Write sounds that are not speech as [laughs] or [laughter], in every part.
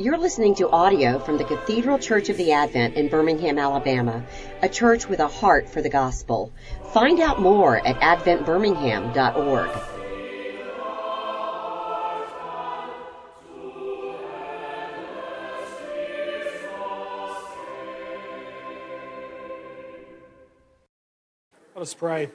You're listening to audio from the Cathedral Church of the Advent in Birmingham, Alabama, a church with a heart for the gospel. Find out more at adventbirmingham.org. Let us pray.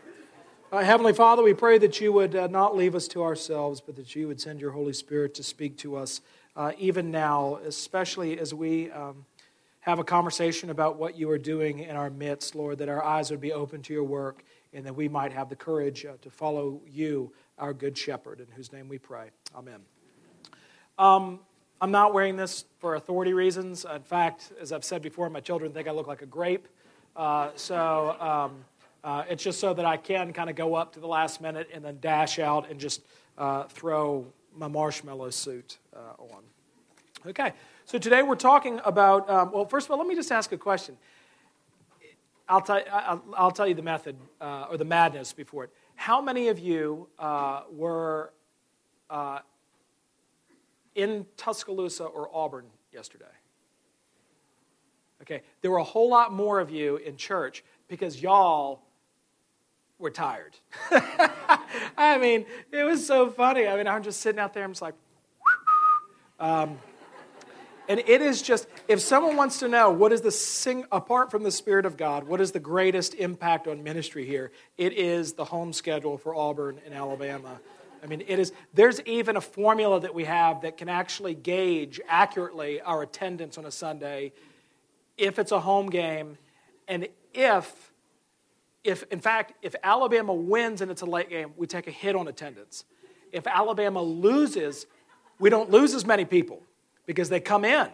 Uh, Heavenly Father, we pray that you would uh, not leave us to ourselves, but that you would send your Holy Spirit to speak to us uh, even now, especially as we um, have a conversation about what you are doing in our midst, Lord, that our eyes would be open to your work and that we might have the courage uh, to follow you, our good shepherd, in whose name we pray. Amen. Um, I'm not wearing this for authority reasons. In fact, as I've said before, my children think I look like a grape. Uh, so um, uh, it's just so that I can kind of go up to the last minute and then dash out and just uh, throw my marshmallow suit uh, on. Okay, so today we're talking about, um, well, first of all, let me just ask a question. I'll, tell, I'll, I'll tell you the method uh, or the madness before it. How many of you uh, were in Tuscaloosa or Auburn yesterday? Okay, there were a whole lot more of you in church because y'all were tired. [laughs] I mean, it was so funny. I mean, I'm just sitting out there, I'm just like, [laughs] um, and it is just, if someone wants to know what is the sing, apart from the Spirit of God, what is the greatest impact on ministry here, it is the home schedule for Auburn and Alabama. I mean, it is, there's even a formula that we have that can actually gauge accurately our attendance on a Sunday if it's a home game and if if, in fact, if Alabama wins and it's a late game, we take a hit on attendance. If Alabama loses, we don't lose as many people because they come in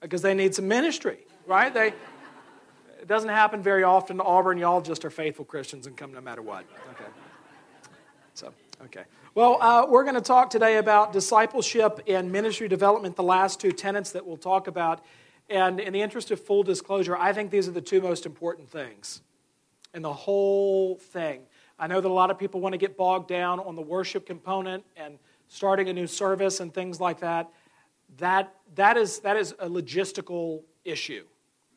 because they need some ministry, right? They, it doesn't happen very often. Auburn, y'all just are faithful Christians and come no matter what. Okay. So, okay. Well, uh, we're going to talk today about discipleship and ministry development, the last two tenets that we'll talk about. And in the interest of full disclosure, I think these are the two most important things and the whole thing. I know that a lot of people want to get bogged down on the worship component and starting a new service and things like that. That, that, is, that is a logistical issue.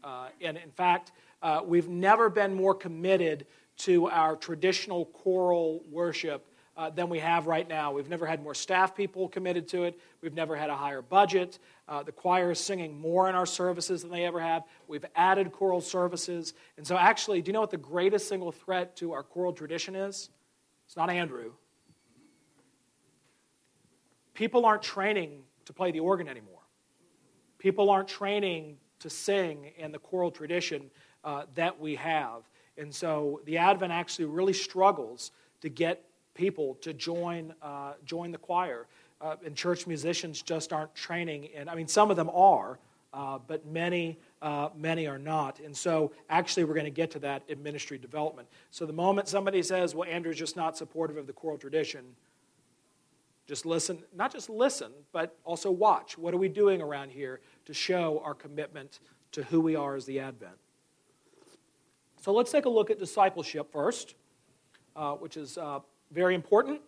Uh, and in fact, uh, we've never been more committed to our traditional choral worship uh, than we have right now. We've never had more staff people committed to it. We've never had a higher budget. Uh, the choir is singing more in our services than they ever have. We've added choral services. And so, actually, do you know what the greatest single threat to our choral tradition is? It's not Andrew. People aren't training to play the organ anymore. People aren't training to sing in the choral tradition uh, that we have. And so the Advent actually really struggles to get people to join, uh, join the choir. Uh, and church musicians just aren't training. And I mean, some of them are, uh, but many, uh, many are not. And so, actually, we're going to get to that in ministry development. So, the moment somebody says, "Well, Andrew's just not supportive of the choral tradition," just listen. Not just listen, but also watch. What are we doing around here to show our commitment to who we are as the Advent? So, let's take a look at discipleship first, uh, which is uh, very important.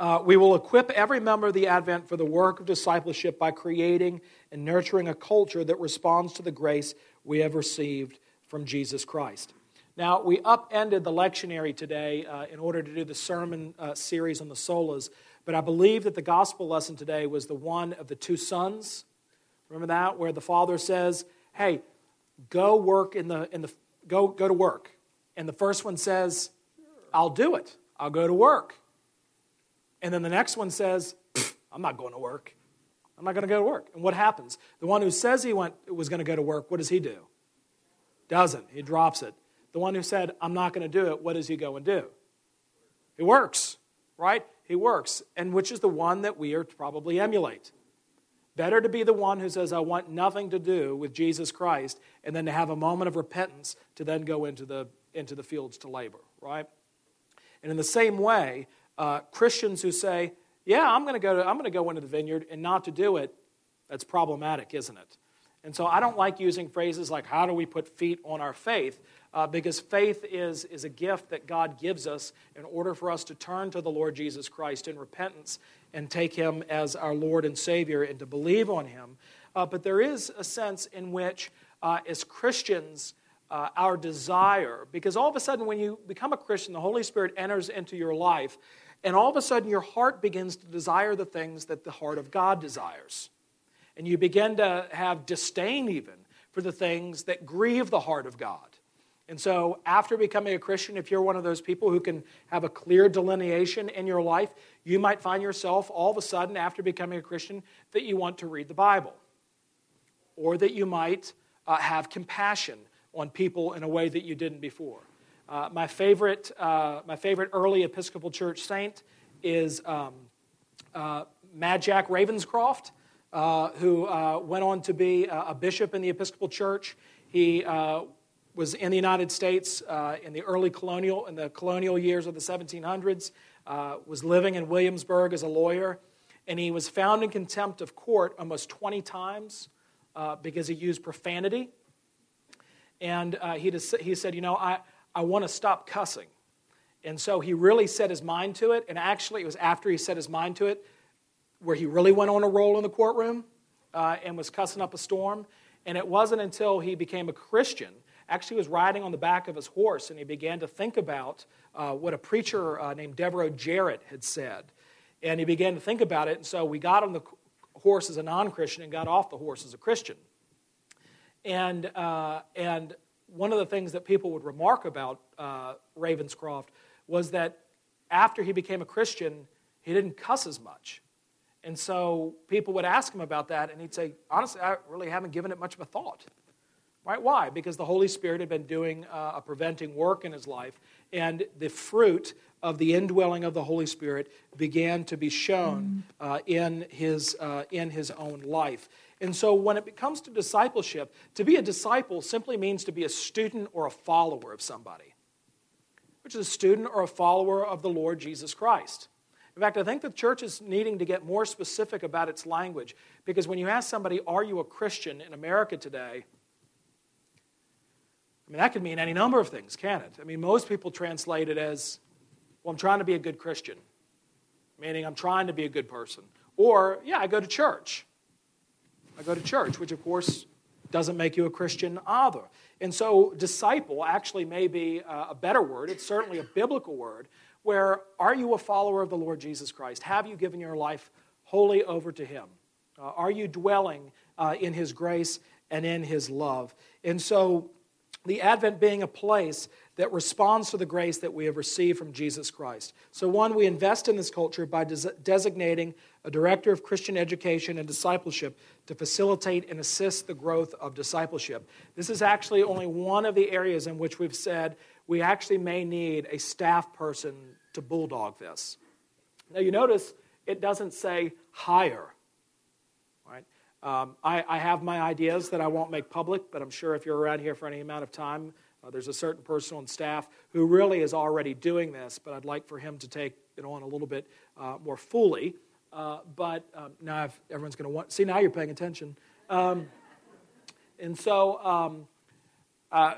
Uh, we will equip every member of the Advent for the work of discipleship by creating and nurturing a culture that responds to the grace we have received from Jesus Christ. Now, we upended the lectionary today uh, in order to do the sermon uh, series on the solas, but I believe that the gospel lesson today was the one of the two sons. Remember that, where the father says, Hey, go work in the, in the go, go to work. And the first one says, I'll do it. I'll go to work. And then the next one says, I'm not going to work. I'm not going to go to work. And what happens? The one who says he went, was going to go to work, what does he do? Doesn't. He drops it. The one who said, I'm not going to do it, what does he go and do? He works, right? He works. And which is the one that we are to probably emulate. Better to be the one who says, I want nothing to do with Jesus Christ, and then to have a moment of repentance to then go into the, into the fields to labor, right? And in the same way, uh, Christians who say, "Yeah, I'm going to go to, I'm going to go into the vineyard," and not to do it, that's problematic, isn't it? And so I don't like using phrases like "How do we put feet on our faith?" Uh, because faith is, is a gift that God gives us in order for us to turn to the Lord Jesus Christ in repentance and take Him as our Lord and Savior and to believe on Him. uh, but there is a sense in which, uh, as Christians, uh, our desire, because all of a sudden, when you become a Christian, the Holy Spirit enters into your life, and all of a sudden, your heart begins to desire the things that the heart of God desires. And you begin to have disdain, even, for the things that grieve the heart of God. And so, after becoming a Christian, if you're one of those people who can have a clear delineation in your life, you might find yourself all of a sudden, after becoming a Christian, that you want to read the Bible. Or that you might uh, have compassion on people in a way that you didn't before. Uh, my, favorite, uh, my favorite early Episcopal Church saint is um, uh, Mad Jack Ravenscroft, uh, who uh, went on to be a bishop in the Episcopal Church. He was in the United States uh, in the early colonial, in the colonial years of the 1700s, uh, was living in Williamsburg as a lawyer, and he was found in contempt of court almost 20 times uh, because he used profanity. And uh, he, just, he said, You know, I, I want to stop cussing. And so he really set his mind to it. And actually, it was after he set his mind to it where he really went on a roll in the courtroom uh, and was cussing up a storm. And it wasn't until he became a Christian actually was riding on the back of his horse and he began to think about uh, what a preacher uh, named Devereux Jarratt had said. And he began to think about it, and so we got on the horse as a non Christian and got off the horse as a Christian. And, uh, and one of the things that people would remark about uh, Ravenscroft was that after he became a Christian, he didn't cuss as much. And so people would ask him about that, and he'd say, Honestly, I really haven't given it much of a thought. Right? Why? Because the Holy Spirit had been doing uh, a preventing work in his life, and the fruit of the indwelling of the Holy Spirit began to be shown uh, in, his, uh, in his own life. And so, when it comes to discipleship, to be a disciple simply means to be a student or a follower of somebody, which is a student or a follower of the Lord Jesus Christ. In fact, I think the church is needing to get more specific about its language because when you ask somebody, Are you a Christian in America today? I mean, that could mean any number of things, can it? I mean, most people translate it as, well, I'm trying to be a good Christian, meaning I'm trying to be a good person. Or, yeah, I go to church. I go to church, which of course doesn't make you a Christian either. And so, disciple actually may be a better word. It's certainly a biblical word, where are you a follower of the Lord Jesus Christ? Have you given your life wholly over to Him? Uh, are you dwelling uh, in His grace and in His love? And so, the Advent being a place that responds to the grace that we have received from Jesus Christ. So, one, we invest in this culture by des- designating a director of Christian education and discipleship to facilitate and assist the growth of discipleship. This is actually only one of the areas in which we've said we actually may need a staff person to bulldog this. Now, you notice it doesn't say hire. Um, I, I, have my ideas that I won't make public, but I'm sure if you're around here for any amount of time, uh, there's a certain person on staff who really is already doing this, but I'd like for him to take it on a little bit uh, more fully. Uh, but um, now I've, everyone's going to want, see, now you're paying attention. Um, and so, um, uh,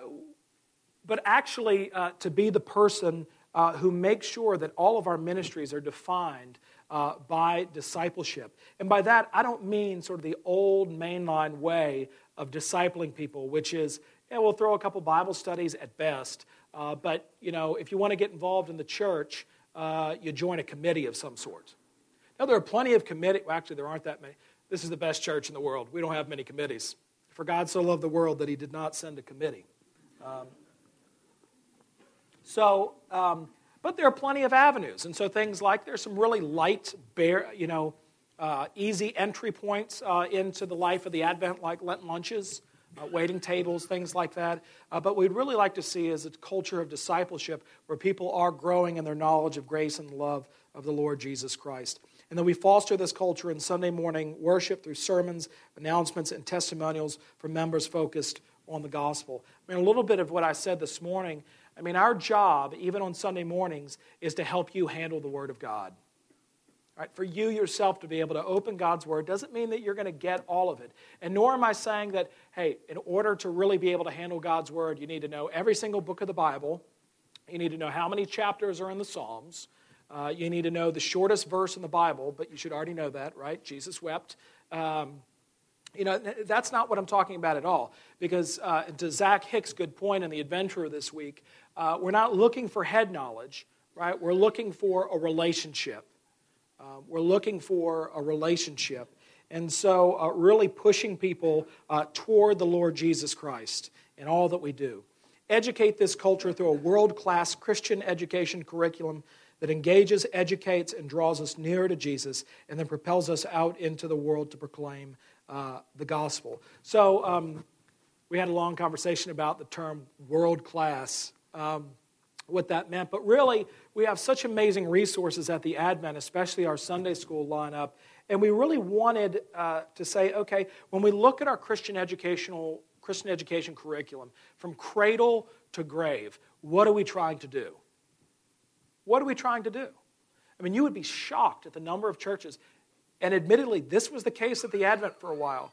but actually, uh, to be the person uh, who makes sure that all of our ministries are defined uh, by discipleship. And by that, I don't mean sort of the old mainline way of discipling people, which is, yeah, we'll throw a couple Bible studies at best. But, you know, if you want to get involved in the church, you join a committee of some sort. Now, there are plenty of committees. Well, actually, there aren't that many. This is the best church in the world. We don't have many committees. For God so loved the world that he did not send a committee. Um, so, um, but there are plenty of avenues. And so things like there's some really light, bare, you know, uh, easy entry points uh, into the life of the Advent, like Lenten lunches, uh, waiting tables, things like that. Uh, but we'd really like to see is a culture of discipleship where people are growing in their knowledge of grace and love of the Lord Jesus Christ. And then we foster this culture in Sunday morning worship through sermons, announcements, and testimonials from members focused on the gospel. I mean, a little bit of what I said this morning I mean, our job, even on Sunday mornings, is to help you handle the Word of God. Right? For you yourself to be able to open God's Word doesn't mean that you're going to get all of it. And nor am I saying that, hey, in order to really be able to handle God's Word, you need to know every single book of the Bible. You need to know how many chapters are in the Psalms. Uh, you need to know the shortest verse in the Bible, but you should already know that, right? Jesus wept. Um, You know, that's not what I'm talking about at all. Because uh, to Zac Hicks' good point in The Adventurer this week, uh, we're not looking for head knowledge, right? We're looking for a relationship. Uh, we're looking for a relationship. And so, uh, really pushing people uh, toward the Lord Jesus Christ in all that we do. Educate this culture through a world class Christian education curriculum that engages, educates, and draws us nearer to Jesus, and then propels us out into the world to proclaim uh, the gospel. So, um, we had a long conversation about the term world class. Um, what that meant. But really, we have such amazing resources at the Advent, especially our Sunday school lineup. And we really wanted uh, to say, okay, when we look at our Christian educational Christian education curriculum, from cradle to grave, what are we trying to do? What are we trying to do? I mean, you would be shocked at the number of churches, and admittedly, this was the case at the Advent for a while,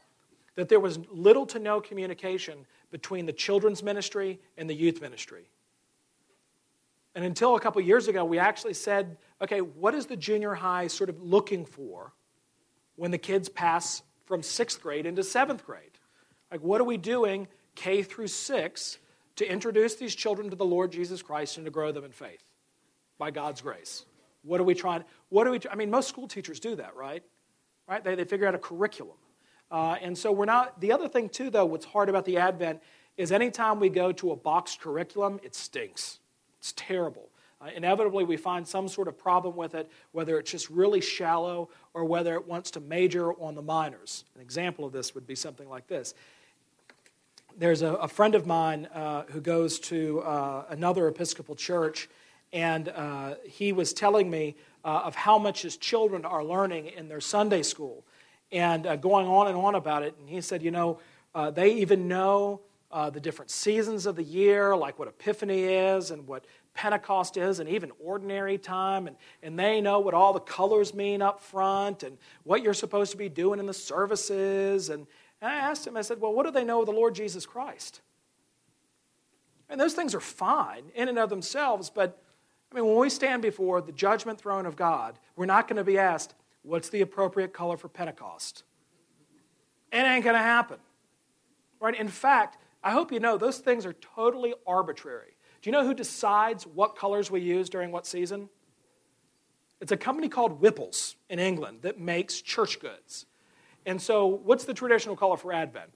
that there was little to no communication between the children's ministry and the youth ministry. And until a couple years ago, we actually said, okay, what is the junior high sort of looking for when the kids pass from sixth grade into seventh grade? Like, what are we doing K through six to introduce these children to the Lord Jesus Christ and to grow them in faith by God's grace? What are we trying? What are we? I mean, most school teachers do that, right? Right? They, they figure out a curriculum. Uh, and so we're not. The other thing, too, though, what's hard about the Advent is anytime we go to a boxed curriculum, it stinks. It's terrible. Uh, inevitably, we find some sort of problem with it, whether it's just really shallow or whether it wants to major on the minors. An example of this would be something like this. There's a, a friend of mine uh, who goes to uh, another Episcopal church, and uh, he was telling me uh, of how much his children are learning in their Sunday school and uh, going on and on about it. And he said, you know, they even know uh, the different seasons of the year, like what Epiphany is and what Pentecost is, and even ordinary time. And, and they know what all the colors mean up front and what you're supposed to be doing in the services. And, and I asked him, I said, Well, what do they know of the Lord Jesus Christ? And those things are fine in and of themselves, but I mean, when we stand before the judgment throne of God, we're not going to be asked, What's the appropriate color for Pentecost? It ain't going to happen. Right? In fact, I hope you know those things are totally arbitrary. Do you know who decides what colors we use during what season? It's a company called Wippells in England that makes church goods. And so, what's the traditional color for Advent?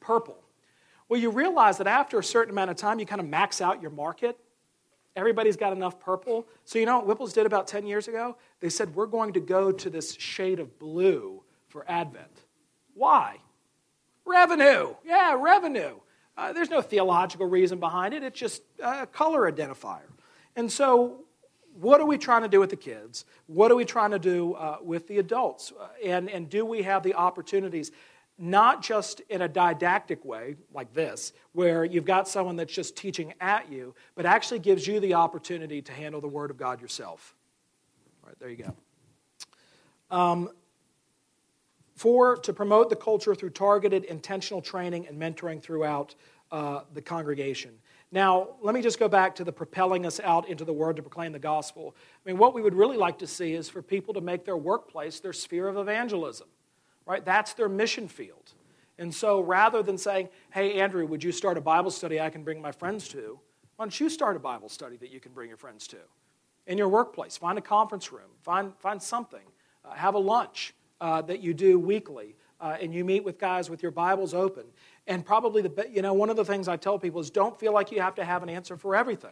Purple. Well, you realize that after a certain amount of time, you kind of max out your market. Everybody's got enough purple. So, you know what Wippells did about 10 years ago? They said, We're going to go to this shade of blue for Advent. Why? Revenue. Yeah, revenue. Uh, there's no theological reason behind it, it's just a color identifier. And so, what are we trying to do with the kids? What are we trying to do uh, with the adults? Uh, and, and do we have the opportunities, not just in a didactic way like this, where you've got someone that's just teaching at you, but actually gives you the opportunity to handle the Word of God yourself? All right, there you go. Um, Four, to promote the culture through targeted intentional training and mentoring throughout uh, the congregation. Now, let me just go back to the propelling us out into the Word to proclaim the gospel. I mean, what we would really like to see is for people to make their workplace their sphere of evangelism, right? That's their mission field. And so rather than saying, hey, Andrew, would you start a Bible study I can bring my friends to? Why don't you start a Bible study that you can bring your friends to? In your workplace, find a conference room, find, find something, uh, have a lunch uh, that you do weekly. Uh, and you meet with guys with your Bibles open. And probably the you know one of the things I tell people is don't feel like you have to have an answer for everything.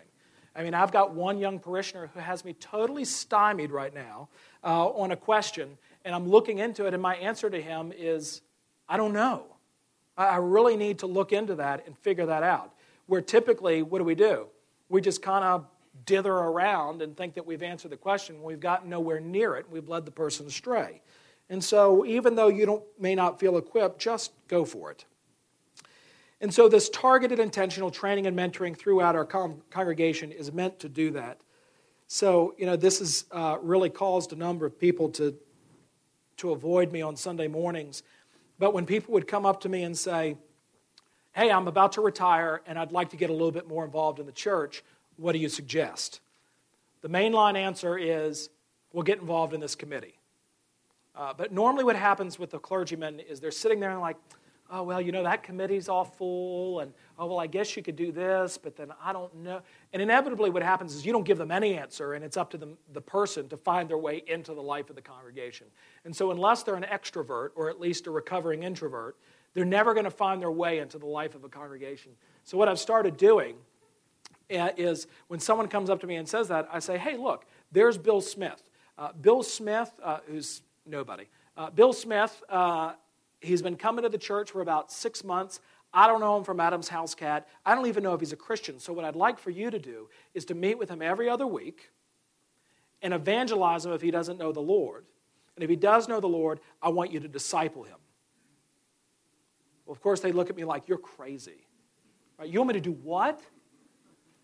I mean, I've got one young parishioner who has me totally stymied right now uh, on a question, and I'm looking into it, and my answer to him is, I don't know. I really need to look into that and figure that out. Where typically, what do we do? We just kind of dither around and think that we've answered the question when we've gotten nowhere near it, we've led the person astray. And so, even though you don't, may not feel equipped, just go for it. And so, this targeted intentional training and mentoring throughout our con- congregation is meant to do that. So, you know, this has uh, really caused a number of people to, to avoid me on Sunday mornings. But when people would come up to me and say, Hey, I'm about to retire and I'd like to get a little bit more involved in the church, what do you suggest? The mainline answer is, We'll get involved in this committee. Uh, but normally, what happens with the clergymen is they're sitting there and like, oh, well, you know, that committee's all full, and oh, well, I guess you could do this, but then I don't know. And inevitably, what happens is you don't give them any answer, and it's up to the, the person to find their way into the life of the congregation. And so, unless they're an extrovert, or at least a recovering introvert, they're never going to find their way into the life of a congregation. So, what I've started doing uh, is when someone comes up to me and says that, I say, hey, look, there's Bill Smith. Uh, Bill Smith, uh, who's nobody, uh, Bill Smith uh, He's been coming to the church for about six months. I don't know him from Adam's house cat. I don't even know if he's a Christian. So, what I'd like for you to do is to meet with him every other week and evangelize him if he doesn't know the Lord. And if he does know the Lord, I want you to disciple him. Well, of course, they look at me like, you're crazy. Right? You want me to do what?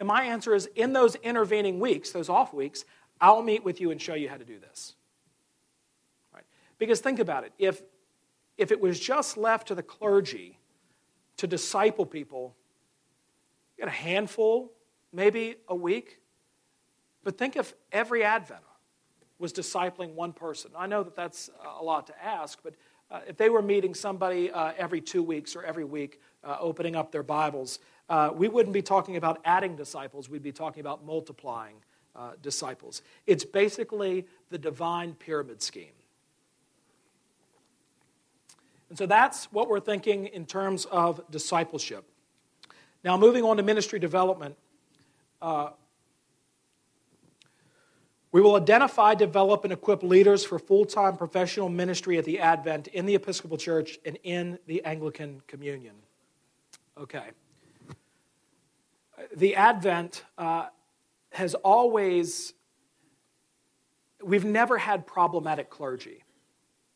And my answer is in those intervening weeks, those off weeks, I'll meet with you and show you how to do this. Right? Because think about it. If if it was just left to the clergy to disciple people, get a handful, maybe a week. But think if every Advent was discipling one person. I know that that's a lot to ask, but uh, if they were meeting somebody uh, every two weeks or every week, uh, opening up their Bibles, uh, we wouldn't be talking about adding disciples, we'd be talking about multiplying uh, disciples. It's basically the divine pyramid scheme. And so that's what we're thinking in terms of discipleship. Now, moving on to ministry development, uh, we will identify, develop, and equip leaders for full time professional ministry at the Advent in the Episcopal Church and in the Anglican Communion. Okay. The Advent uh, has always, we've never had problematic clergy.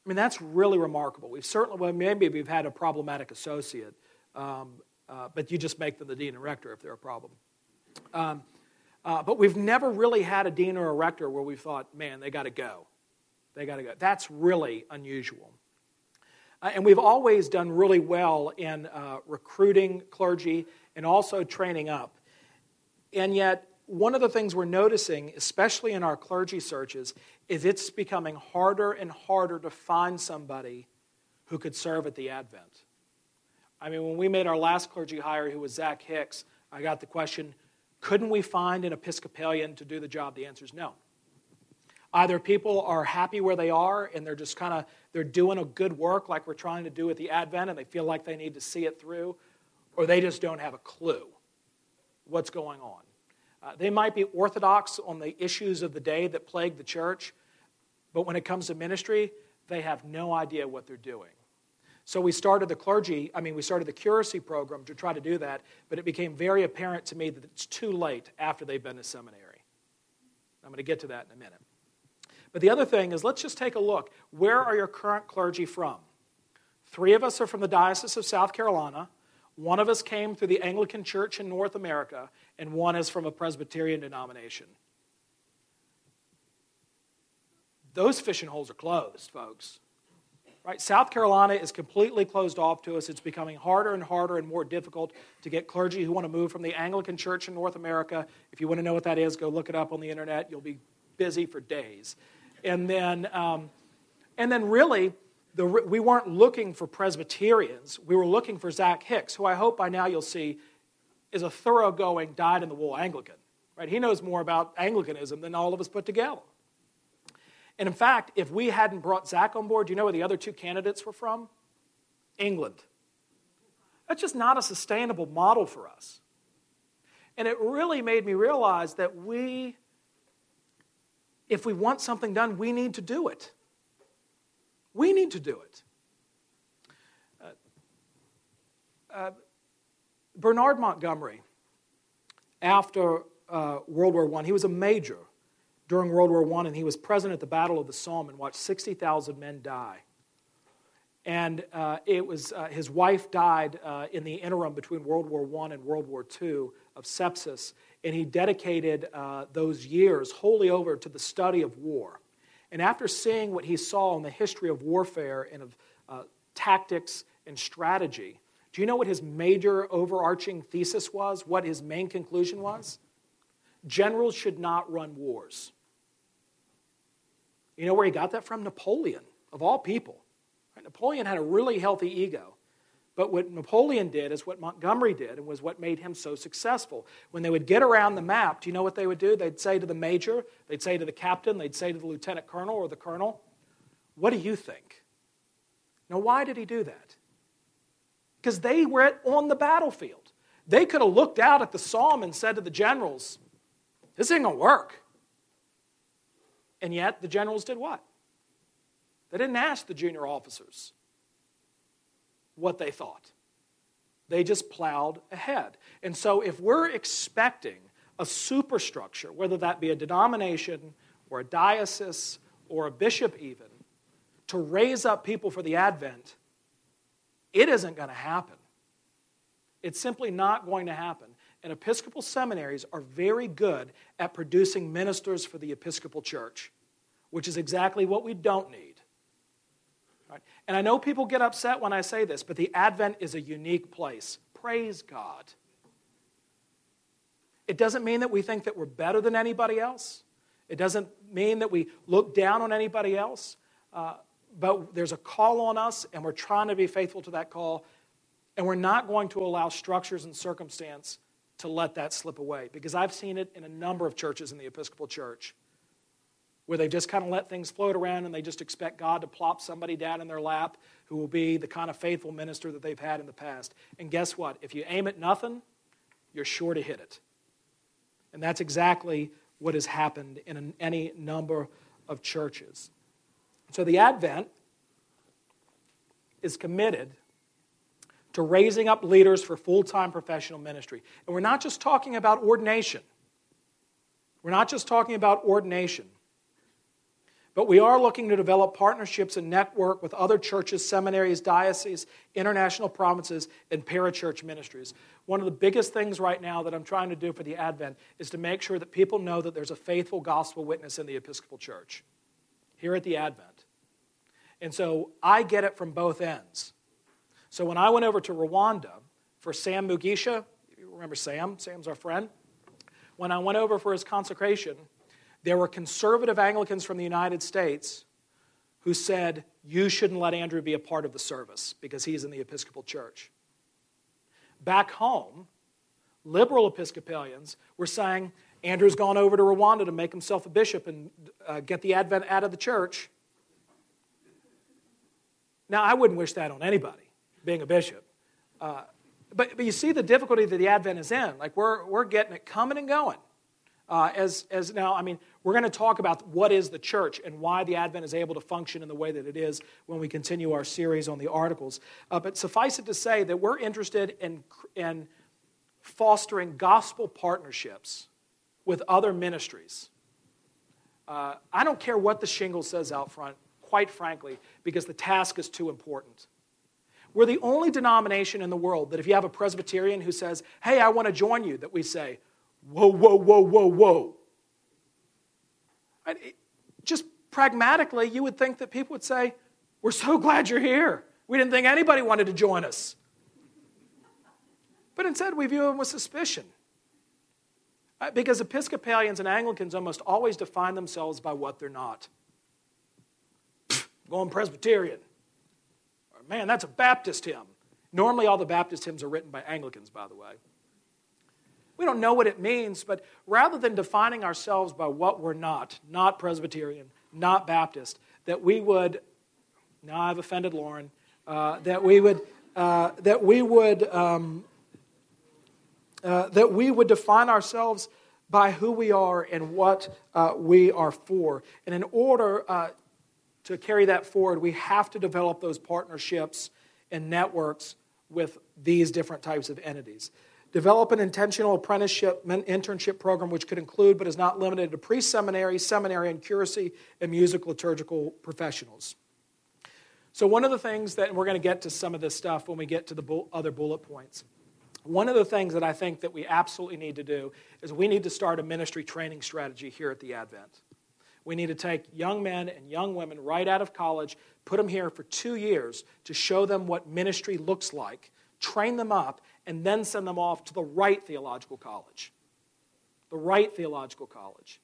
I mean, that's really remarkable. We've certainly, well, maybe we've had a problematic associate, um, uh, but you just make them the dean and rector if they're a problem. Um, uh, but we've never really had a dean or a rector where we've thought, man, they got to go. They got to go. That's really unusual. Uh, and we've always done really well in uh, recruiting clergy and also training up. And yet, one of the things we're noticing, especially in our clergy searches, is it's becoming harder and harder to find somebody who could serve at the Advent. I mean, when we made our last clergy hire, who was Zac Hicks, I got the question couldn't we find an Episcopalian to do the job? The answer is no. Either people are happy where they are and they're just kind of they're doing a good work like we're trying to do at the Advent and they feel like they need to see it through, or they just don't have a clue what's going on. Uh, they might be orthodox on the issues of the day that plague the church, but when it comes to ministry, they have no idea what they're doing. So we started the clergy, I mean, we started the curacy program to try to do that, but it became very apparent to me that it's too late after they've been to seminary. I'm going to get to that in a minute. But the other thing is, let's just take a look. Where are your current clergy from? Three of us are from the Diocese of South Carolina. One of us came through the Anglican Church in North America, and one is from a Presbyterian denomination. Those fishing holes are closed, folks. Right? South Carolina is completely closed off to us. It's becoming harder and harder and more difficult to get clergy who want to move from the Anglican Church in North America. If you want to know what that is, go look it up on the internet. You'll be busy for days. And then, um, and then really, the, we weren't looking for Presbyterians. We were looking for Zac Hicks, who I hope by now you'll see is a thoroughgoing, dyed in the wool Anglican. Right? He knows more about Anglicanism than all of us put together. And in fact, if we hadn't brought Zac on board, do you know where the other two candidates were from? England. That's just not a sustainable model for us. And it really made me realize that we, if we want something done, we need to do it. We need to do it. Uh, uh, Bernard Montgomery, after uh, World War I, he was a major during World War I, and he was present at the Battle of the Somme and watched 60,000 men die. And uh, it was uh, his wife died in the interim between World War I and World War II of sepsis, and he dedicated those years wholly over to the study of war. And after seeing what he saw in the history of warfare and of uh, tactics and strategy, do you know what his major overarching thesis was? What his main conclusion was? Generals should not run wars. You know where he got that from? Napoleon. of all people. Napoleon had a really healthy ego. But what Napoleon did is what Montgomery did and was what made him so successful. When they would get around the map, do you know what they would do? They'd say to the major, they'd say to the captain, they'd say to the lieutenant colonel or the colonel, What do you think? Now, why did he do that? Because they were on the battlefield. They could have looked out at the Somme and said to the generals, This ain't going to work. And yet, the generals did what? They didn't ask the junior officers what they thought. They just plowed ahead. And so, if we're expecting a superstructure, whether that be a denomination or a diocese or a bishop, even, to raise up people for the Advent, it isn't going to happen. It's simply not going to happen. And Episcopal seminaries are very good at producing ministers for the Episcopal Church, which is exactly what we don't need. And I know people get upset when I say this, but the Advent is a unique place. Praise God. It doesn't mean that we think that we're better than anybody else. It doesn't mean that we look down on anybody else. Uh, but there's a call on us, and we're trying to be faithful to that call. And we're not going to allow structures and circumstance to let that slip away. Because I've seen it in a number of churches in the Episcopal Church where they've just kind of let things float around and they just expect God to plop somebody down in their lap who will be the kind of faithful minister that they've had in the past. And guess what? If you aim at nothing, you're sure to hit it. And that's exactly what has happened in any number of churches. So the Advent is committed to raising up leaders for full time professional ministry. And we're not just talking about ordination. We're not just talking about ordination. But we are looking to develop partnerships and network with other churches, seminaries, dioceses, international provinces, and parachurch ministries. One of the biggest things right now that I'm trying to do for the Advent is to make sure that people know that there's a faithful gospel witness in the Episcopal Church here at the Advent. And so I get it from both ends. So when I went over to Rwanda for Sam Mugisha, you remember Sam? Sam's our friend. When I went over for his consecration, there were conservative Anglicans from the United States who said, You shouldn't let Andrew be a part of the service because he's in the Episcopal Church. Back home, liberal Episcopalians were saying, Andrew's gone over to Rwanda to make himself a bishop and uh, get the Advent out of the church. Now, I wouldn't wish that on anybody, being a bishop. Uh, but, but you see the difficulty that the Advent is in. Like, we're, we're getting it coming and going. Uh, as, as now, I mean, we're going to talk about what is the church and why the Advent is able to function in the way that it is when we continue our series on the articles. Uh, but suffice it to say that we're interested in, in fostering gospel partnerships with other ministries. Uh, I don't care what the shingle says out front, quite frankly, because the task is too important. We're the only denomination in the world that if you have a Presbyterian who says, Hey, I want to join you, that we say, Whoa, whoa, whoa, whoa, whoa. Just pragmatically, you would think that people would say, We're so glad you're here. We didn't think anybody wanted to join us. But instead, we view them with suspicion. Uh, because Episcopalians and Anglicans almost always define themselves by what they're not. going Presbyterian. Or, Man, that's a Baptist hymn. Normally, all the Baptist hymns are written by Anglicans, by the way. We don't know what it means, but rather than defining ourselves by what we're not, not Presbyterian, not Baptist, that we would, now I've offended Lauren, uh, that we would, uh, that we would, um, uh, that we would define ourselves by who we are and what uh, we are for. And in order uh, to carry that forward, we have to develop those partnerships and networks with these different types of entities. Develop an intentional apprenticeship internship program which could include but is not limited to pre seminary, seminary, and curacy and music liturgical professionals. So, one of the things that, we're going to get to some of this stuff when we get to the other bullet points. One of the things that I think that we absolutely need to do is we need to start a ministry training strategy here at the Advent. We need to take young men and young women right out of college, put them here for two years to show them what ministry looks like, train them up, and then send them off to the right theological college. The right theological college.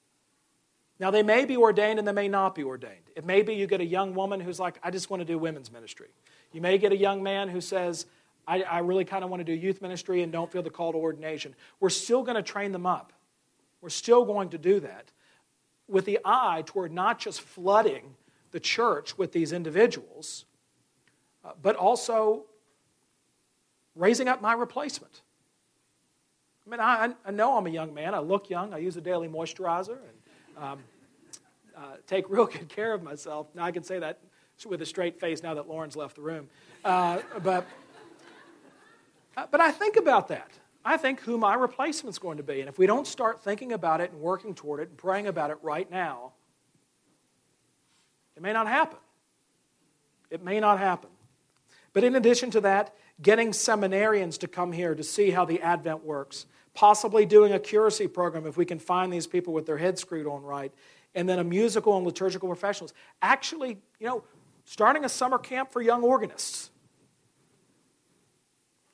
Now, they may be ordained and they may not be ordained. It may be you get a young woman who's like, I just want to do women's ministry. You may get a young man who says, I, I really kind of want to do youth ministry and don't feel the call to ordination. We're still going to train them up. We're still going to do that with the eye toward not just flooding the church with these individuals, uh, but also raising up my replacement. I mean, I, I, know I'm a young man. I look young. I use a daily moisturizer and um, uh, take real [laughs] good care of myself. Now, I can say that with a straight face now that Lauren's left the room. Uh, but, uh, but I think about that. I think who my replacement's going to be. And if we don't start thinking about it and working toward it and praying about it right now, it may not happen. It may not happen. But in addition to that, getting seminarians to come here to see how the Advent works, possibly doing a curacy program if we can find these people with their heads screwed on right, and then a musical and liturgical professionals. Actually, you know, starting a summer camp for young organists,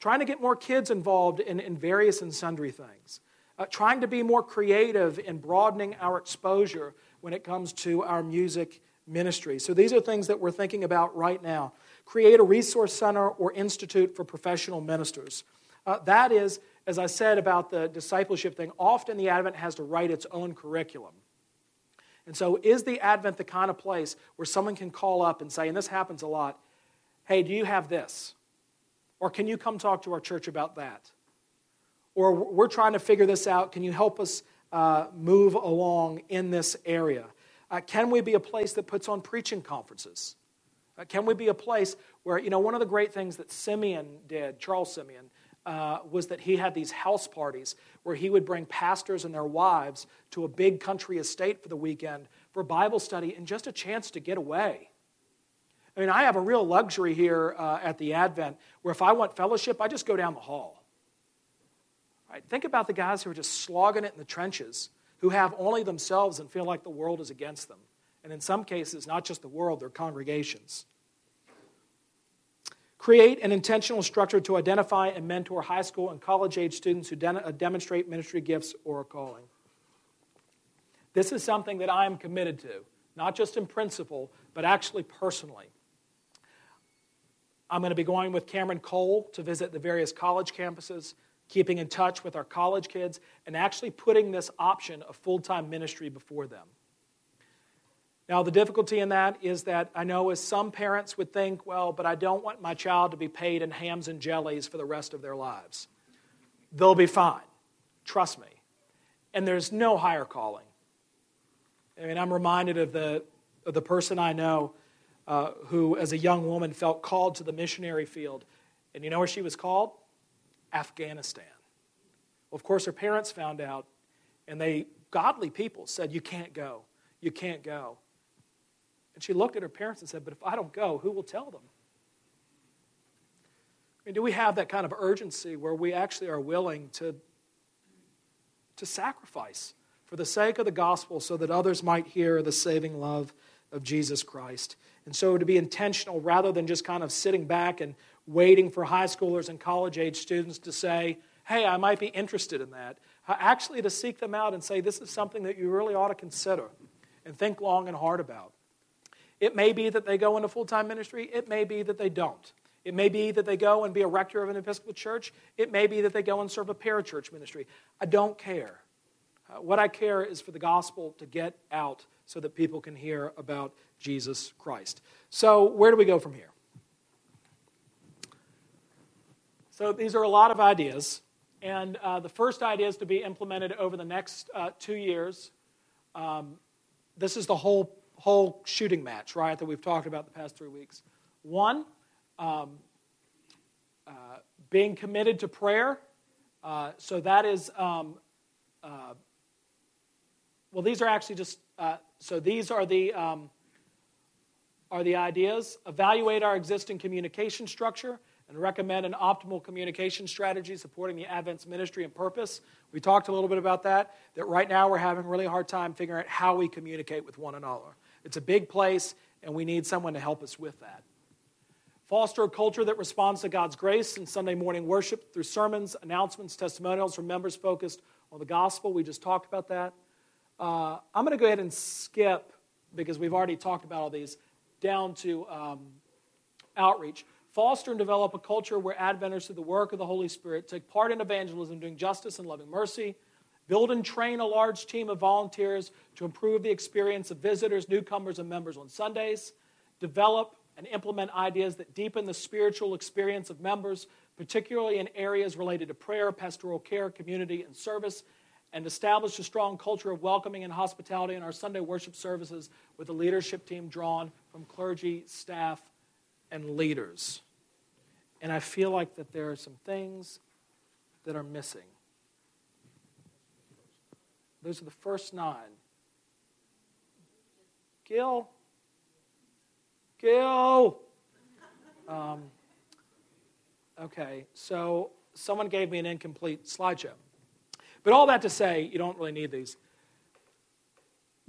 trying to get more kids involved in, in various and sundry things, uh, trying to be more creative in broadening our exposure when it comes to our music ministry. So these are things that we're thinking about right now. Create a resource center or institute for professional ministers. Uh, that is, as I said about the discipleship thing, often the Advent has to write its own curriculum. And so, is the Advent the kind of place where someone can call up and say, and this happens a lot, hey, do you have this? Or can you come talk to our church about that? Or we're trying to figure this out. Can you help us uh, move along in this area? Uh, can we be a place that puts on preaching conferences? Uh, can we be a place where, you know, one of the great things that Simeon did, Charles Simeon, uh, was that he had these house parties where he would bring pastors and their wives to a big country estate for the weekend for Bible study and just a chance to get away. I mean, I have a real luxury here uh, at the Advent where if I want fellowship, I just go down the hall. Right? Think about the guys who are just slogging it in the trenches, who have only themselves and feel like the world is against them. And in some cases, not just the world, their congregations. Create an intentional structure to identify and mentor high school and college age students who de- uh, demonstrate ministry gifts or a calling. This is something that I am committed to, not just in principle, but actually personally. I'm going to be going with Cameron Cole to visit the various college campuses, keeping in touch with our college kids, and actually putting this option of full time ministry before them. Now, the difficulty in that is that I know as some parents would think, well, but I don't want my child to be paid in hams and jellies for the rest of their lives. They'll be fine. Trust me. And there's no higher calling. I mean, I'm reminded of the, of the person I know uh, who, as a young woman, felt called to the missionary field. And you know where she was called? Afghanistan. Well, of course, her parents found out, and they, godly people, said, You can't go. You can't go. And she looked at her parents and said, But if I don't go, who will tell them? I mean, do we have that kind of urgency where we actually are willing to, to sacrifice for the sake of the gospel so that others might hear the saving love of Jesus Christ? And so to be intentional rather than just kind of sitting back and waiting for high schoolers and college age students to say, hey, I might be interested in that. Actually, to seek them out and say, this is something that you really ought to consider and think long and hard about. It may be that they go into full time ministry, it may be that they don't. It may be that they go and be a rector of an Episcopal church. It may be that they go and serve a parachurch ministry. I don't care. Uh, what I care is for the gospel to get out so that people can hear about Jesus Christ. So, where do we go from here? So, these are a lot of ideas. And uh, the first idea is to be implemented over the next uh, two years. Um, this is the whole whole shooting match, right, that we've talked about the past three weeks. One, um, uh, being committed to prayer. Uh, so that is, um, uh, well, these are actually just, uh, so these are the, um, are the ideas. Evaluate our existing communication structure and recommend an optimal communication strategy supporting the Advent's ministry and purpose. We talked a little bit about that, that right now we're having a really hard time figuring out how we communicate with one another. It's a big place, and we need someone to help us with that. Foster a culture that responds to God's grace in Sunday morning worship through sermons, announcements, testimonials from members focused on the gospel. We just talked about that. uh, I'm going to go ahead and skip, because we've already talked about all these, down to um, outreach. Foster and develop a culture where Adventists, through the work of the Holy Spirit, take part in evangelism, doing justice and loving mercy. Build and train a large team of volunteers to improve the experience of visitors, newcomers, and members on Sundays. Develop and implement ideas that deepen the spiritual experience of members, particularly in areas related to prayer, pastoral care, community, and service, and establish a strong culture of welcoming and hospitality in our Sunday worship services with a leadership team drawn from clergy, staff, and leaders. And I feel like that there are some things that are missing. Those are the first nine. Gil? Gil! Um, okay, so someone gave me an incomplete slideshow. But all that to say, you don't really need these.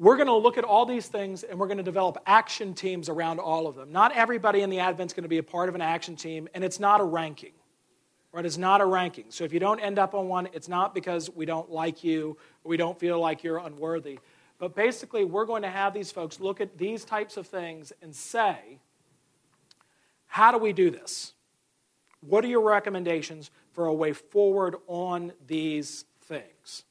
We're going to look at all these things and we're going to develop action teams around all of them. Not everybody in the Advent's going to be a part of an action team, and it's not a ranking. Right? It's not a ranking. So if you don't end up on one, it's not because we don't like you or we don't feel like you're unworthy. But basically, we're going to have these folks look at these types of things and say, how do we do this? What are your recommendations for a way forward on these things?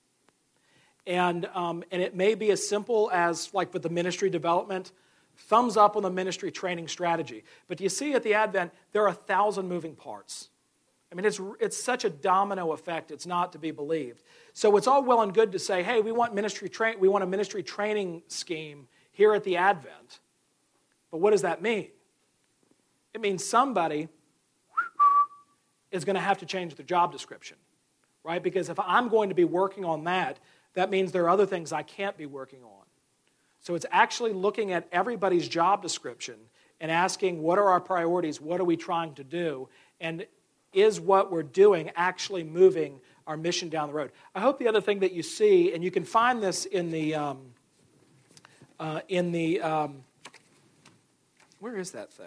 And, um, and it may be as simple as, like with the ministry development, thumbs up on the ministry training strategy. But you see at the Advent, there are a thousand moving parts. I mean, it's, it's such a domino effect, it's not to be believed. So it's all well and good to say, hey, we want, ministry tra- we want a ministry training scheme here at the Advent. But what does that mean? It means somebody is going to have to change their job description, right? Because if I'm going to be working on that, that means there are other things I can't be working on. So it's actually looking at everybody's job description and asking, what are our priorities? What are we trying to do? And is what we're doing actually moving our mission down the road? I hope the other thing that you see, and you can find this in the, um, uh, in the, um, where is that thing?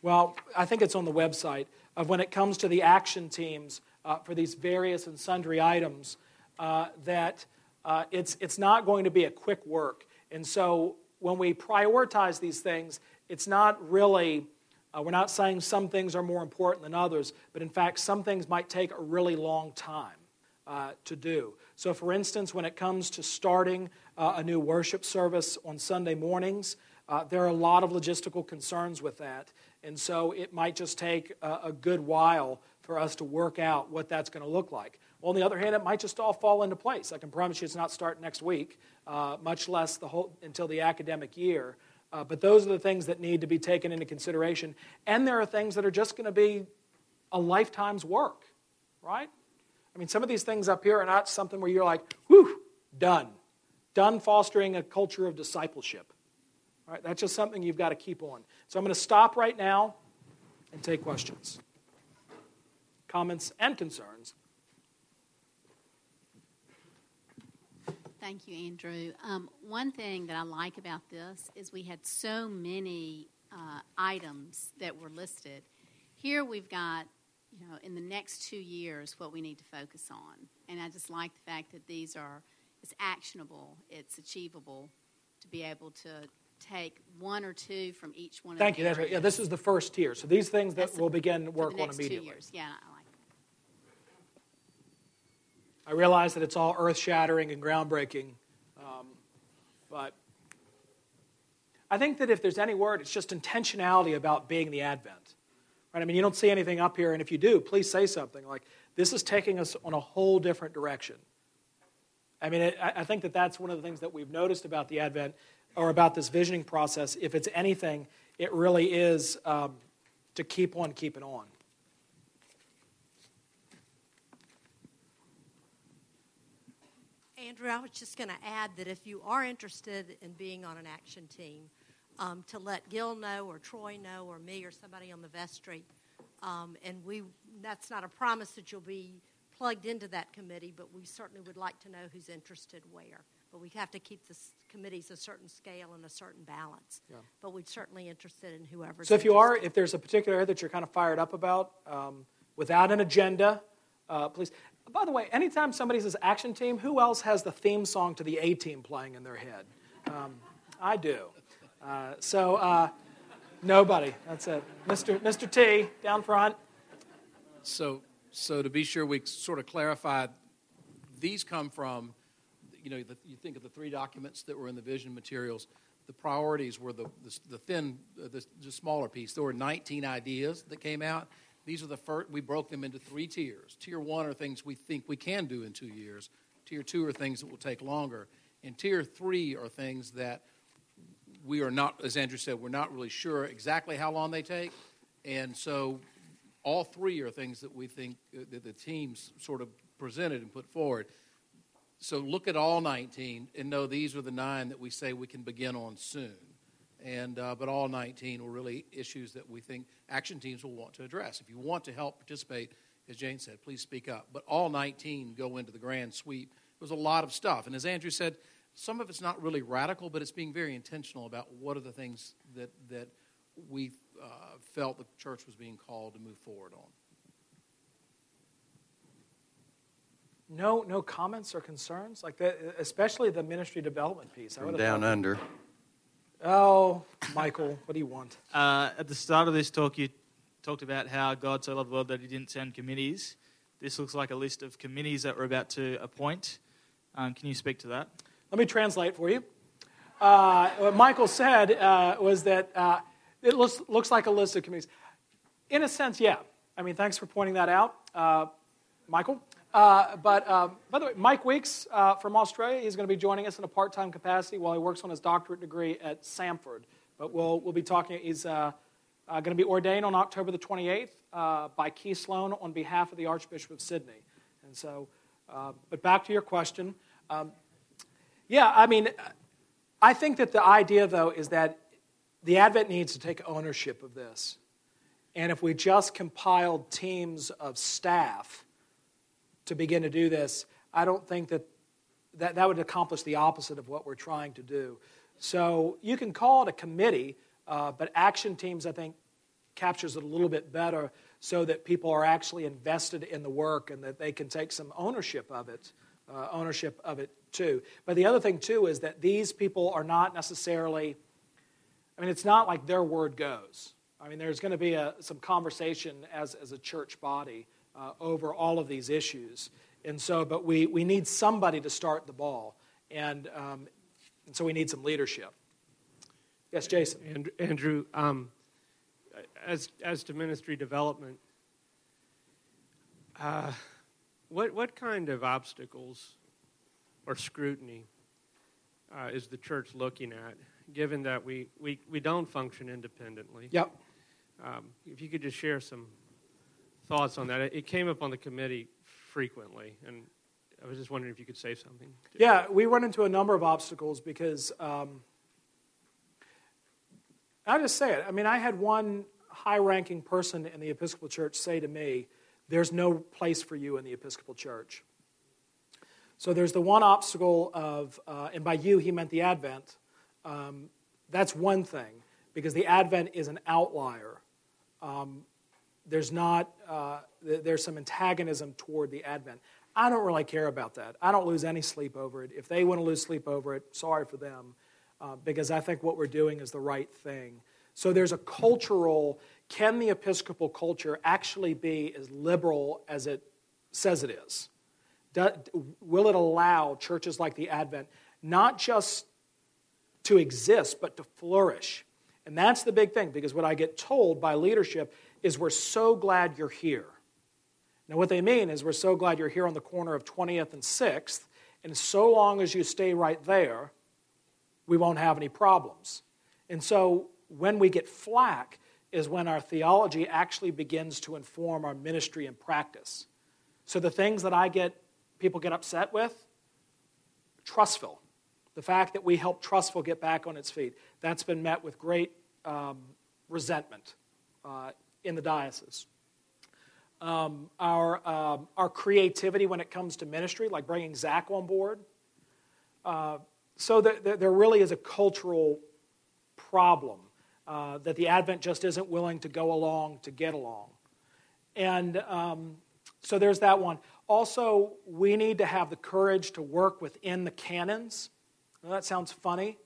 Well, I think it's on the website of when it comes to the action teams uh, for these various and sundry items, uh, that uh, it's, it's not going to be a quick work. And so when we prioritize these things, it's not really uh, we're not saying some things are more important than others, but in fact, some things might take a really long time uh, to do. So, for instance, when it comes to starting uh, a new worship service on Sunday mornings, uh, there are a lot of logistical concerns with that. And so it might just take a, a good while for us to work out what that's going to look like. Well, on the other hand, it might just all fall into place. I can promise you it's not start next week, uh, much less the whole, until the academic year. Uh, but those are the things that need to be taken into consideration. And there are things that are just going to be a lifetime's work, right? I mean, some of these things up here are not something where you're like, whew, done. Done fostering a culture of discipleship. Right? That's just something you've got to keep on. So I'm going to stop right now and take questions, comments, and concerns. Thank you, Andrew. Um, one thing that I like about this is we had so many uh, items that were listed. Here we've got, you know, in the next two years, what we need to focus on. And I just like the fact that these are, it's actionable, it's achievable to be able to take one or two from each one Thank of you. That's right. Yeah, this is the first tier. So these things that That's we'll begin work on immediately. Two years. Yeah, I realize that it's all earth shattering and groundbreaking, um, but I think that if there's any word, it's just intentionality about being the Advent. Right? I mean, you don't see anything up here, and if you do, please say something like, "This is taking us on a whole different direction." I mean, it, I think that that's one of the things that we've noticed about the Advent or about this visioning process. If it's anything, it really is um, to keep on keeping on. Andrew, I was just going to add that if you are interested in being on an action team, um, to let Gil know or Troy know or me or somebody on the vestry, um, and we that's not a promise that you'll be plugged into that committee, but we certainly would like to know who's interested where. But we have to keep the committees a certain scale and a certain balance. Yeah. But we're certainly interested in whoever. So if you are, if there's a particular area that you're kind of fired up about, um, without an agenda, uh, please. By the way, anytime somebody says action team, who else has the theme song to the A team playing in their head? Um, I do. Uh, so, uh, nobody. That's it. Mr. Mr. T, down front. So, so to be sure we sort of clarify, these come from, you know, the, you think of the three documents that were in the vision materials. The priorities were the, the, the thin, the, the smaller piece. There were 19 ideas that came out. These are the first, we broke them into three tiers. Tier one are things we think we can do in two years. Tier two are things that will take longer. And tier three are things that we are not, as Andrew said, we're not really sure exactly how long they take. And so all three are things that we think uh, that the teams sort of presented and put forward. So look at all 19 and know these are the nine that we say we can begin on soon. And, uh, but all 19 were really issues that we think action teams will want to address. If you want to help participate, as Jane said, please speak up. But all 19 go into the grand sweep. It was a lot of stuff. And as Andrew said, some of it's not really radical, but it's being very intentional about what are the things that, that we uh, felt the church was being called to move forward on. No, no comments or concerns, like the, especially the ministry development piece. From down under. Oh, Michael, what do you want? Uh, at the start of this talk, you talked about how God so loved the world that He didn't send committees. This looks like a list of committees that we're about to appoint. Um, can you speak to that? Let me translate for you. Uh, what Michael said uh, was that uh, it looks, looks like a list of committees. In a sense, yeah. I mean, thanks for pointing that out, uh, Michael. Uh, but um, by the way, Mike Weeks uh, from Australia, he's going to be joining us in a part time capacity while he works on his doctorate degree at Samford. But we'll, we'll be talking, he's uh, uh going to be ordained on October the 28th uh, by Kee Sloan on behalf of the Archbishop of Sydney. And so, but back to your question. Um, yeah, I mean, I think that the idea, though, is that the Advent needs to take ownership of this. And if we just compiled teams of staff, to begin to do this, I don't think that that, that would accomplish the opposite of what we're trying to do. So you can call it a committee, uh, but action teams, I think, captures it a little bit better so that people are actually invested in the work and that they can take some ownership of it, uh, ownership of it too. But the other thing too is that these people are not necessarily, I mean, it's not like their word goes. I mean, there's going to be a, some conversation as, as a church body uh, over all of these issues. And so, but we, we need somebody to start the ball. And, um, and so we need some leadership. Yes, Jason. And, Andrew, um, as, as to ministry development, uh, what, what kind of obstacles or scrutiny uh, is the church looking at, given that we, we, we don't function independently? Yep. Um, if you could just share some thoughts on that. It came up on the committee frequently, and I was just wondering if you could say something. Yeah, we run into a number of obstacles because um, I'll just say it. I mean, I had one high ranking person in the Episcopal Church say to me, There's no place for you in the Episcopal Church. So there's the one obstacle of, uh, and by you he meant the Advent. Um, that's one thing, because the Advent is an outlier. Um, there's not uh, there's some antagonism toward the advent. I don't really care about that. I don't lose any sleep over it. If they want to lose sleep over it sorry for them uh, because i think what we're doing is the right thing. So there's a cultural can the episcopal culture actually be as liberal as it says it is? Do, will it allow churches like the advent not just to exist but to flourish? And that's the big thing because what i get told by leadership is we're so glad you're here. Now, what they mean is we're so glad you're here on the corner of 20th and 6th, and so long as you stay right there, we won't have any problems. And so when we get flack is when our theology actually begins to inform our ministry and practice. So the things that I get people get upset with, Trussville. The fact that we help Trussville get back on its feet, that's been met with great um, resentment uh, in the diocese. Um, our, um, our creativity when it comes to ministry, like bringing Zac on board. Uh, so that, there really is a cultural problem uh, that the Advent just isn't willing to go along to get along. And um, so there's that one. Also, we need to have the courage to work within the canons. Now, that sounds funny,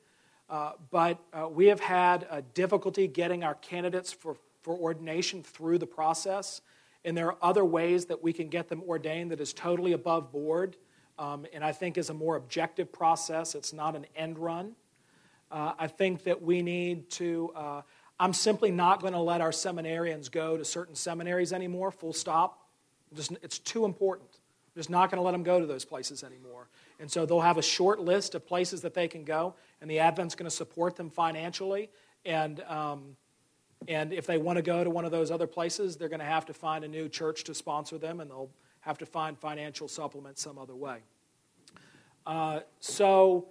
uh, but uh, we have had a difficulty getting our candidates for, for ordination through the process. And there are other ways that we can get them ordained that is totally above board um, and I think is a more objective process. It's not an end run. Uh, I think that we need to, uh, I'm simply not going to let our seminarians go to certain seminaries anymore, full stop. Just, it's too important. I'm just not going to let them go to those places anymore. And so they'll have a short list of places that they can go, and the Advent's going to support them financially. And, um, and if they want to go to one of those other places, they're going to have to find a new church to sponsor them, and they'll have to find financial supplement some other way. Uh, so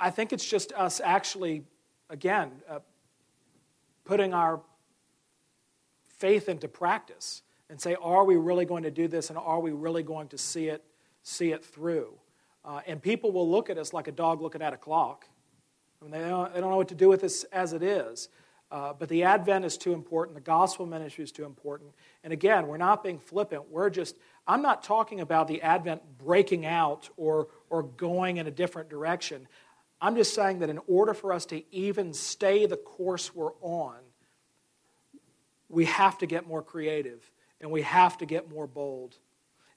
I think it's just us actually, again, uh, putting our faith into practice and say, are we really going to do this and are we really going to see it, see it through? Uh, and people will look at us like a dog looking at a clock. I mean, they, don't, they don't know what to do with this as it is. Uh, but the Advent is too important. The gospel ministry is too important. And again, we're not being flippant. We're just, I'm not talking about the Advent breaking out or, or going in a different direction. I'm just saying that in order for us to even stay the course we're on, we have to get more creative and we have to get more bold.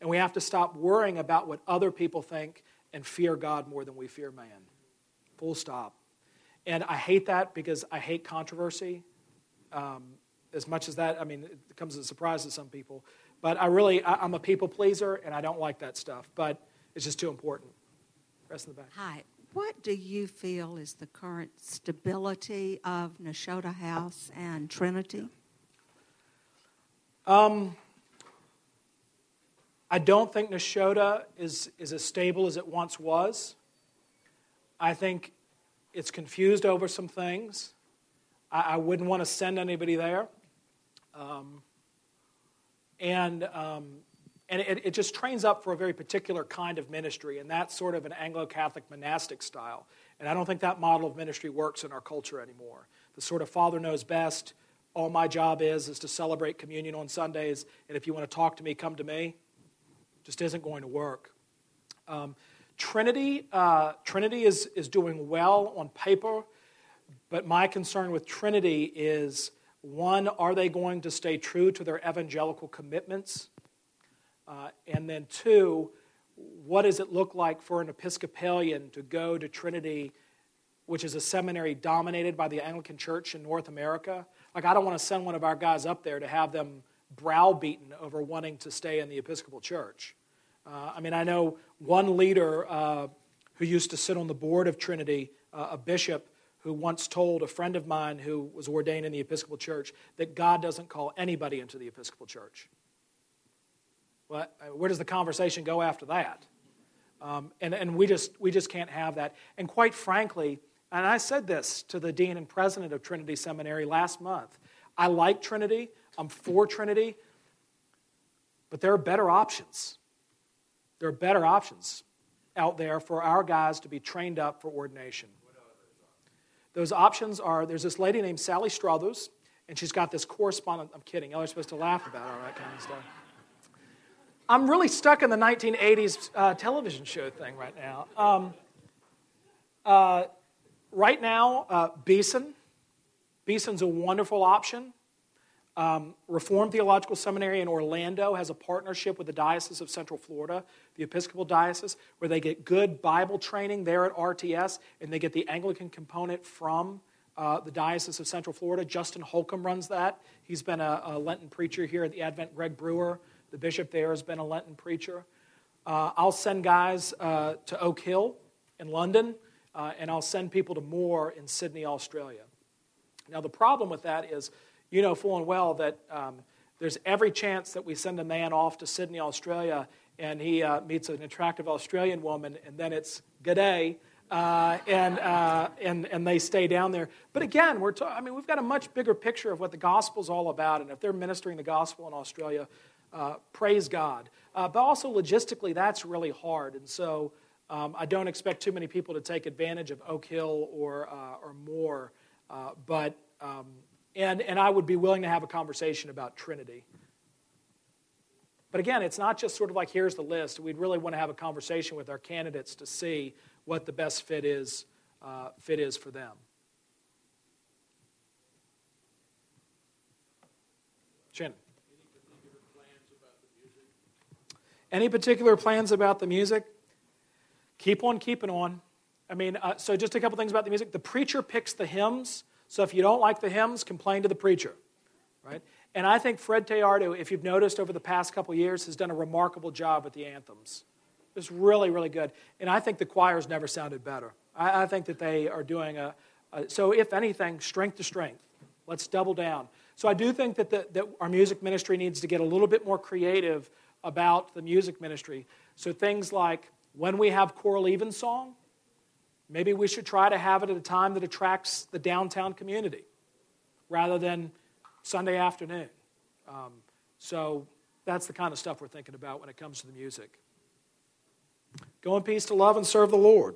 And we have to stop worrying about what other people think and fear God more than we fear man. Full stop. And I hate that because I hate controversy. Um, as much as that, I mean, it comes as a surprise to some people. But I really, I, am a people pleaser, and I don't like that stuff. But it's just too important. Rest in the back. Hi. What do you feel is the current stability of Nashotah House and Trinity? Um, I don't think Nashotah is, is as stable as it once was. I think it's confused over some things. I, I wouldn't want to send anybody there. Um, and um, and it, it, just trains up for a very particular kind of ministry, and that's sort of an Anglo Catholic monastic style. And I don't think that model of ministry works in our culture anymore. The sort of father knows best, all my job is is to celebrate communion on Sundays, and if you want to talk to me, come to me, just isn't going to work. Um, Trinity, uh, Trinity is, is doing well on paper, but my concern with Trinity is one, are they going to stay true to their evangelical commitments? Uh, and then two, what does it look like for an Episcopalian to go to Trinity, which is a seminary dominated by the Anglican Church in North America? Like, I don't want to send one of our guys up there to have them browbeaten over wanting to stay in the Episcopal Church. Uh, I mean, I know one leader uh, who used to sit on the board of Trinity, uh, a bishop, who once told a friend of mine who was ordained in the Episcopal Church that God doesn't call anybody into the Episcopal Church. Well, uh, where does the conversation go after that? Um, and and we, just, we just can't have that. And quite frankly, and I said this to the dean and president of Trinity Seminary last month I like Trinity, I'm for Trinity, but there are better options. There are better options out there for our guys to be trained up for ordination. Those options are there's this lady named Sally Struthers, and she's got this correspondent. I'm kidding. Y'all are supposed to laugh about all that kind of stuff. I'm really stuck in the 1980s uh, television show thing right now. Um, uh, right now, uh, Beeson. Beeson's a wonderful option. Um, Reformed Theological Seminary in Orlando has a partnership with the Diocese of Central Florida, the Episcopal Diocese, where they get good Bible training there at RTS, and they get the Anglican component from uh, the Diocese of Central Florida. Justin Holcomb runs that. He's been a, a, Lenten preacher here at the Advent. Greg Brewer, the bishop there, has been a Lenten preacher. Uh, I'll send guys uh, to Oak Hill in London, uh, and I'll send people to Moore in Sydney, Australia. Now, the problem with that is you know full and well that um, there's every chance that we send a man off to Sydney, Australia, and he uh, meets an attractive Australian woman, and then it's good day, uh, and, uh, and, and they stay down there. But again, we're ta- I mean, we've got a much bigger picture of what the gospel's all about, and if they're ministering the gospel in Australia, uh, praise God. Uh, but also logistically, that's really hard, and so um, I don't expect too many people to take advantage of Oak Hill or, uh, or Moore, but um, and, and I would be willing to have a conversation about Trinity. But again, it's not just sort of like here's the list. We'd really want to have a conversation with our candidates to see what the best fit is, uh, fit is for them. Shannon. Any particular plans about the music? Keep on keeping on. I mean, uh, so just a couple things about the music. The preacher picks the hymns, so if you don't like the hymns, complain to the preacher, right? And I think Fred Teardo, if you've noticed over the past couple years, has done a remarkable job with the anthems. It's really, really good. And I think the choirs never sounded better. I, I think that they are doing a, a, so if anything, strength to strength. Let's double down. So I do think that, the, that our music ministry needs to get a little bit more creative about the music ministry. So things like when we have choral evensong, maybe we should try to have it at a time that attracts the downtown community rather than Sunday afternoon. Um, so that's the kind of stuff we're thinking about when it comes to the music. Go in peace to love and serve the Lord.